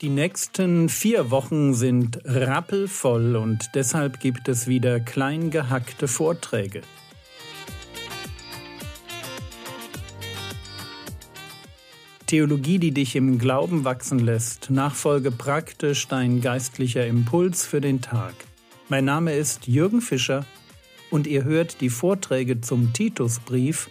Die nächsten vier Wochen sind rappelvoll und deshalb gibt es wieder klein gehackte Vorträge. Theologie, die dich im Glauben wachsen lässt, Nachfolge praktisch, dein geistlicher Impuls für den Tag. Mein Name ist Jürgen Fischer und ihr hört die Vorträge zum Titusbrief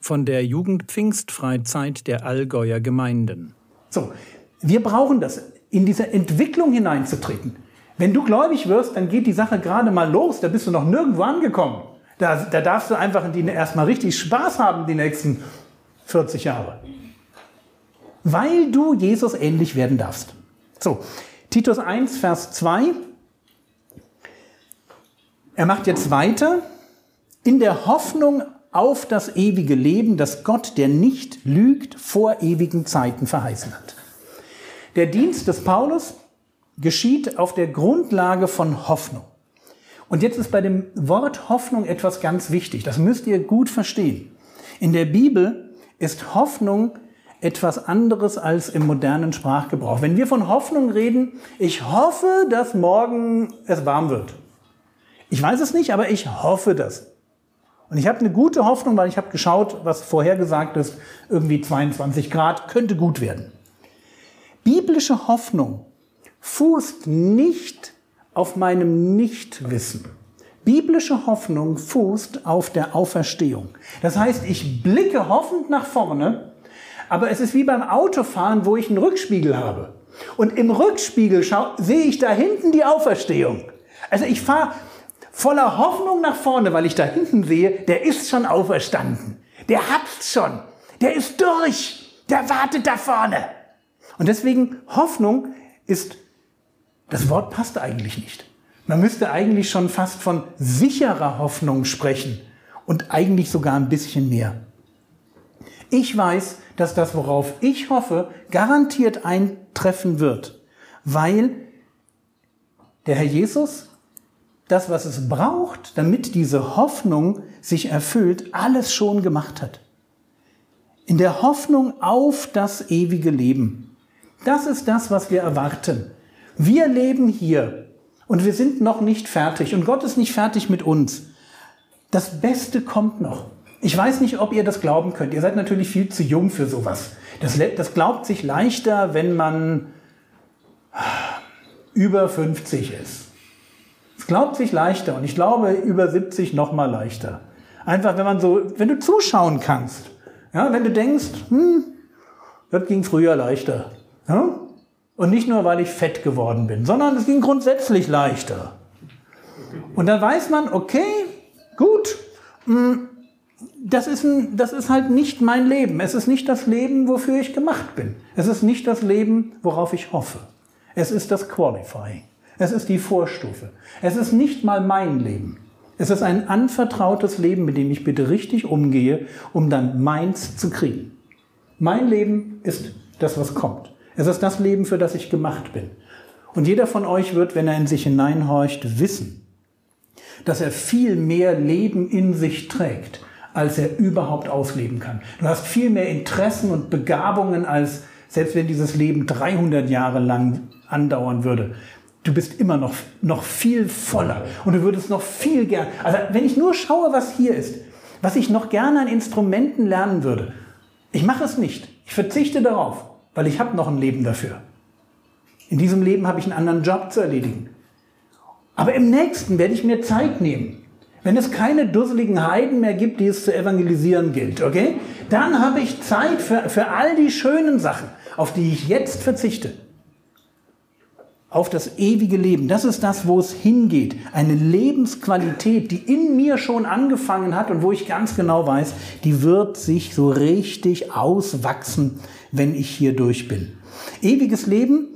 von der Jugendpfingstfreizeit der Allgäuer Gemeinden. So, wir brauchen das, in diese Entwicklung hineinzutreten. Wenn du gläubig wirst, dann geht die Sache gerade mal los, da bist du noch nirgendwo angekommen. Da, da darfst du einfach erstmal richtig Spaß haben die nächsten 40 Jahre. Weil du Jesus ähnlich werden darfst. So, Titus 1, Vers 2. Er macht jetzt weiter. In der Hoffnung auf das ewige Leben, das Gott, der nicht lügt, vor ewigen Zeiten verheißen hat. Der Dienst des Paulus geschieht auf der Grundlage von Hoffnung. Und jetzt ist bei dem Wort Hoffnung etwas ganz wichtig. Das müsst ihr gut verstehen. In der Bibel ist Hoffnung etwas anderes als im modernen Sprachgebrauch. Wenn wir von Hoffnung reden, ich hoffe, dass morgen es warm wird. Ich weiß es nicht, aber ich hoffe das. Und ich habe eine gute Hoffnung, weil ich habe geschaut, was vorhergesagt ist, irgendwie 22 Grad, könnte gut werden. Biblische Hoffnung fußt nicht auf meinem Nichtwissen. Biblische Hoffnung fußt auf der Auferstehung. Das heißt, ich blicke hoffend nach vorne, aber es ist wie beim Autofahren, wo ich einen Rückspiegel habe. Und im Rückspiegel sehe ich da hinten die Auferstehung. Also ich fahre voller Hoffnung nach vorne, weil ich da hinten sehe, der ist schon auferstanden. Der hat's schon. Der ist durch. Der wartet da vorne. Und deswegen Hoffnung ist, das Wort passt eigentlich nicht. Man müsste eigentlich schon fast von sicherer Hoffnung sprechen und eigentlich sogar ein bisschen mehr. Ich weiß, dass das, worauf ich hoffe, garantiert eintreffen wird, weil der Herr Jesus das, was es braucht, damit diese Hoffnung sich erfüllt, alles schon gemacht hat. In der Hoffnung auf das ewige Leben. Das ist das, was wir erwarten. Wir leben hier und wir sind noch nicht fertig und Gott ist nicht fertig mit uns. Das Beste kommt noch. Ich weiß nicht, ob ihr das glauben könnt. Ihr seid natürlich viel zu jung für sowas. Das, das glaubt sich leichter, wenn man über 50 ist. Es glaubt sich leichter und ich glaube über 70 noch mal leichter. Einfach, wenn man so, wenn du zuschauen kannst. Ja, wenn du denkst, hm, das ging früher leichter. Ja? Und nicht nur, weil ich fett geworden bin, sondern es ging grundsätzlich leichter. Und dann weiß man, okay, gut, hm, das ist, ein, das ist halt nicht mein Leben. Es ist nicht das Leben, wofür ich gemacht bin. Es ist nicht das Leben, worauf ich hoffe. Es ist das Qualifying. Es ist die Vorstufe. Es ist nicht mal mein Leben. Es ist ein anvertrautes Leben, mit dem ich bitte richtig umgehe, um dann meins zu kriegen. Mein Leben ist das, was kommt. Es ist das Leben, für das ich gemacht bin. Und jeder von euch wird, wenn er in sich hineinhorcht, wissen, dass er viel mehr Leben in sich trägt, als er überhaupt ausleben kann. Du hast viel mehr Interessen und Begabungen, als selbst wenn dieses Leben 300 Jahre lang andauern würde. Du bist immer noch, noch viel voller und du würdest noch viel gern. Also wenn ich nur schaue, was hier ist, was ich noch gerne an Instrumenten lernen würde, ich mache es nicht. Ich verzichte darauf weil ich habe noch ein Leben dafür. In diesem Leben habe ich einen anderen Job zu erledigen. Aber im nächsten werde ich mir Zeit nehmen. Wenn es keine dusseligen Heiden mehr gibt, die es zu evangelisieren gilt, okay? Dann habe ich Zeit für, für all die schönen Sachen, auf die ich jetzt verzichte. Auf das ewige Leben. Das ist das, wo es hingeht. Eine Lebensqualität, die in mir schon angefangen hat und wo ich ganz genau weiß, die wird sich so richtig auswachsen wenn ich hier durch bin. Ewiges Leben,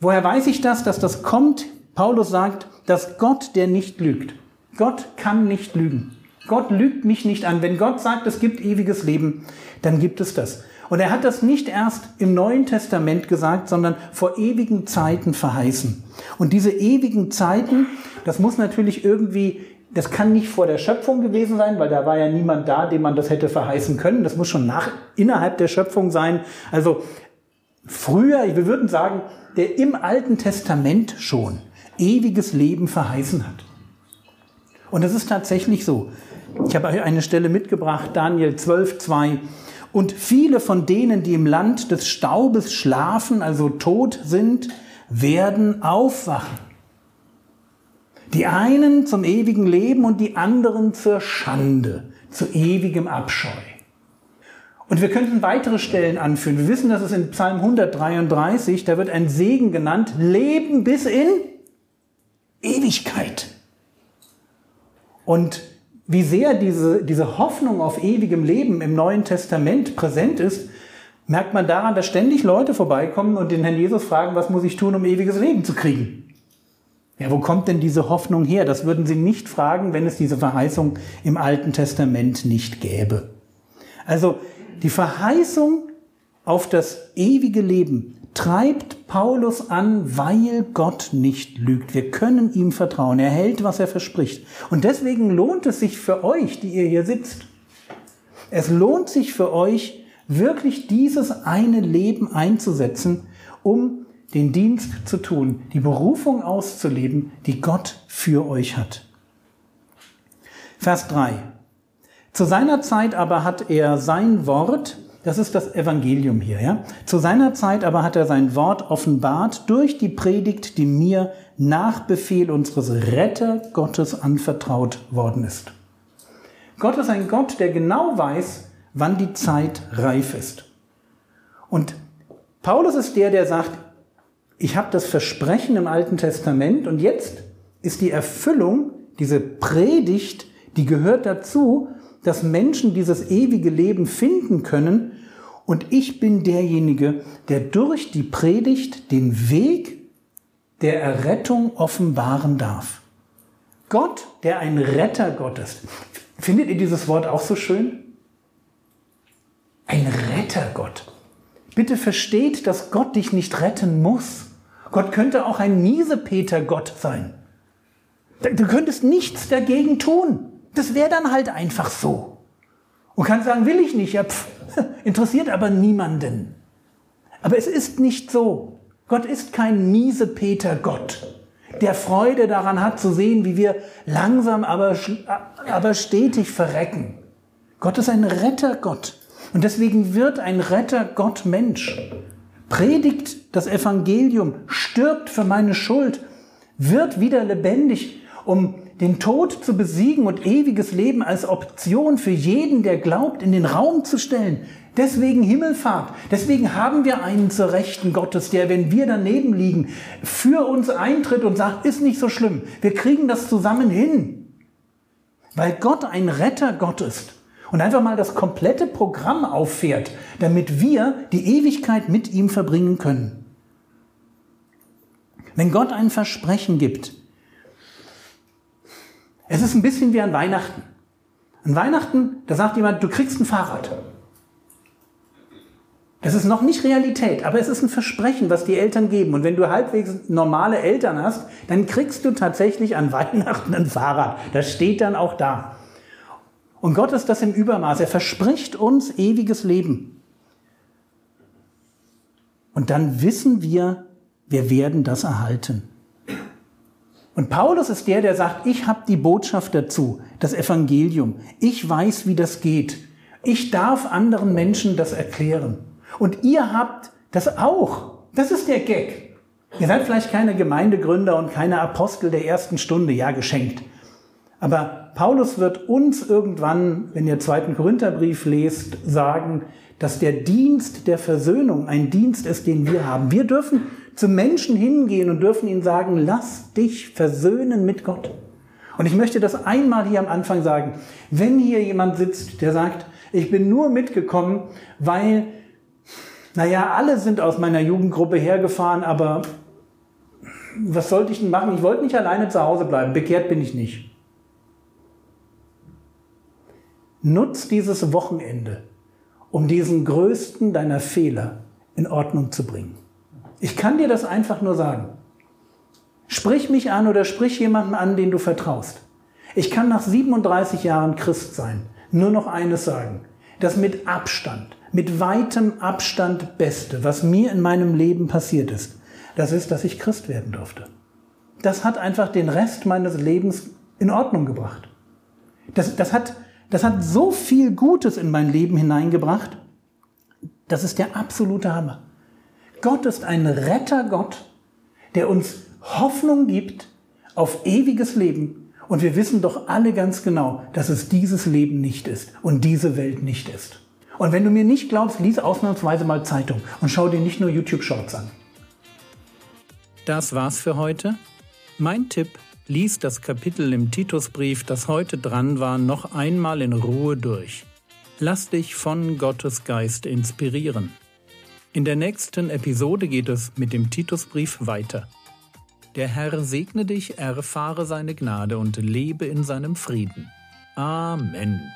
woher weiß ich das, dass das kommt? Paulus sagt, dass Gott, der nicht lügt. Gott kann nicht lügen. Gott lügt mich nicht an. Wenn Gott sagt, es gibt ewiges Leben, dann gibt es das. Und er hat das nicht erst im Neuen Testament gesagt, sondern vor ewigen Zeiten verheißen. Und diese ewigen Zeiten, das muss natürlich irgendwie das kann nicht vor der Schöpfung gewesen sein, weil da war ja niemand da, dem man das hätte verheißen können. Das muss schon nach, innerhalb der Schöpfung sein. Also früher, wir würden sagen, der im Alten Testament schon ewiges Leben verheißen hat. Und es ist tatsächlich so. Ich habe eine Stelle mitgebracht, Daniel 12, 2. Und viele von denen, die im Land des Staubes schlafen, also tot sind, werden aufwachen. Die einen zum ewigen Leben und die anderen zur Schande, zu ewigem Abscheu. Und wir könnten weitere Stellen anführen. Wir wissen, dass es in Psalm 133, da wird ein Segen genannt, Leben bis in Ewigkeit. Und wie sehr diese, diese Hoffnung auf ewigem Leben im Neuen Testament präsent ist, merkt man daran, dass ständig Leute vorbeikommen und den Herrn Jesus fragen, was muss ich tun, um ewiges Leben zu kriegen? Ja, wo kommt denn diese Hoffnung her? Das würden sie nicht fragen, wenn es diese Verheißung im Alten Testament nicht gäbe. Also die Verheißung auf das ewige Leben treibt Paulus an, weil Gott nicht lügt. Wir können ihm vertrauen. Er hält, was er verspricht. Und deswegen lohnt es sich für euch, die ihr hier sitzt. Es lohnt sich für euch, wirklich dieses eine Leben einzusetzen, um den Dienst zu tun, die Berufung auszuleben, die Gott für euch hat. Vers 3. Zu seiner Zeit aber hat er sein Wort, das ist das Evangelium hier, ja. Zu seiner Zeit aber hat er sein Wort offenbart durch die Predigt, die mir nach Befehl unseres Retter Gottes anvertraut worden ist. Gott ist ein Gott, der genau weiß, wann die Zeit reif ist. Und Paulus ist der, der sagt, ich habe das Versprechen im Alten Testament und jetzt ist die Erfüllung, diese Predigt, die gehört dazu, dass Menschen dieses ewige Leben finden können und ich bin derjenige, der durch die Predigt den Weg der Errettung offenbaren darf. Gott, der ein Rettergott ist. Findet ihr dieses Wort auch so schön? Ein Rettergott. Bitte versteht, dass Gott dich nicht retten muss. Gott könnte auch ein Miesepeter-Gott sein. Du könntest nichts dagegen tun. Das wäre dann halt einfach so. Und kann sagen, will ich nicht, ja, pff, interessiert aber niemanden. Aber es ist nicht so. Gott ist kein Miesepeter-Gott, der Freude daran hat zu sehen, wie wir langsam, aber, aber stetig verrecken. Gott ist ein Rettergott. Und deswegen wird ein Rettergott Mensch. Predigt das Evangelium, stirbt für meine Schuld, wird wieder lebendig, um den Tod zu besiegen und ewiges Leben als Option für jeden, der glaubt, in den Raum zu stellen. Deswegen Himmelfahrt. Deswegen haben wir einen zur Rechten Gottes, der, wenn wir daneben liegen, für uns eintritt und sagt, ist nicht so schlimm. Wir kriegen das zusammen hin. Weil Gott ein Rettergott ist und einfach mal das komplette Programm auffährt, damit wir die Ewigkeit mit ihm verbringen können. Wenn Gott ein Versprechen gibt, es ist ein bisschen wie an Weihnachten. An Weihnachten, da sagt jemand, du kriegst ein Fahrrad. Das ist noch nicht Realität, aber es ist ein Versprechen, was die Eltern geben. Und wenn du halbwegs normale Eltern hast, dann kriegst du tatsächlich an Weihnachten ein Fahrrad. Das steht dann auch da. Und Gott ist das im Übermaß. Er verspricht uns ewiges Leben. Und dann wissen wir, wir werden das erhalten. Und Paulus ist der, der sagt, ich habe die Botschaft dazu, das Evangelium. Ich weiß, wie das geht. Ich darf anderen Menschen das erklären. Und ihr habt das auch. Das ist der Gag. Ihr seid vielleicht keine Gemeindegründer und keine Apostel der ersten Stunde, ja, geschenkt. Aber Paulus wird uns irgendwann, wenn ihr zweiten Korintherbrief lest, sagen, dass der Dienst der Versöhnung ein Dienst ist, den wir haben. Wir dürfen zu Menschen hingehen und dürfen ihnen sagen, lass dich versöhnen mit Gott. Und ich möchte das einmal hier am Anfang sagen. Wenn hier jemand sitzt, der sagt, ich bin nur mitgekommen, weil, naja, alle sind aus meiner Jugendgruppe hergefahren, aber was sollte ich denn machen? Ich wollte nicht alleine zu Hause bleiben. Bekehrt bin ich nicht. Nutz dieses Wochenende, um diesen größten deiner Fehler in Ordnung zu bringen. Ich kann dir das einfach nur sagen. Sprich mich an oder sprich jemanden an, den du vertraust. Ich kann nach 37 Jahren Christ sein nur noch eines sagen, dass mit Abstand mit weitem Abstand Beste, was mir in meinem Leben passiert ist, das ist, dass ich Christ werden durfte. Das hat einfach den Rest meines Lebens in Ordnung gebracht. Das, das, hat, das hat so viel Gutes in mein Leben hineingebracht. Das ist der absolute Hammer. Gott ist ein Rettergott, der uns Hoffnung gibt auf ewiges Leben. Und wir wissen doch alle ganz genau, dass es dieses Leben nicht ist und diese Welt nicht ist. Und wenn du mir nicht glaubst, lies ausnahmsweise mal Zeitung und schau dir nicht nur YouTube-Shorts an. Das war's für heute. Mein Tipp, lies das Kapitel im Titusbrief, das heute dran war, noch einmal in Ruhe durch. Lass dich von Gottes Geist inspirieren. In der nächsten Episode geht es mit dem Titusbrief weiter. Der Herr segne dich, erfahre seine Gnade und lebe in seinem Frieden. Amen.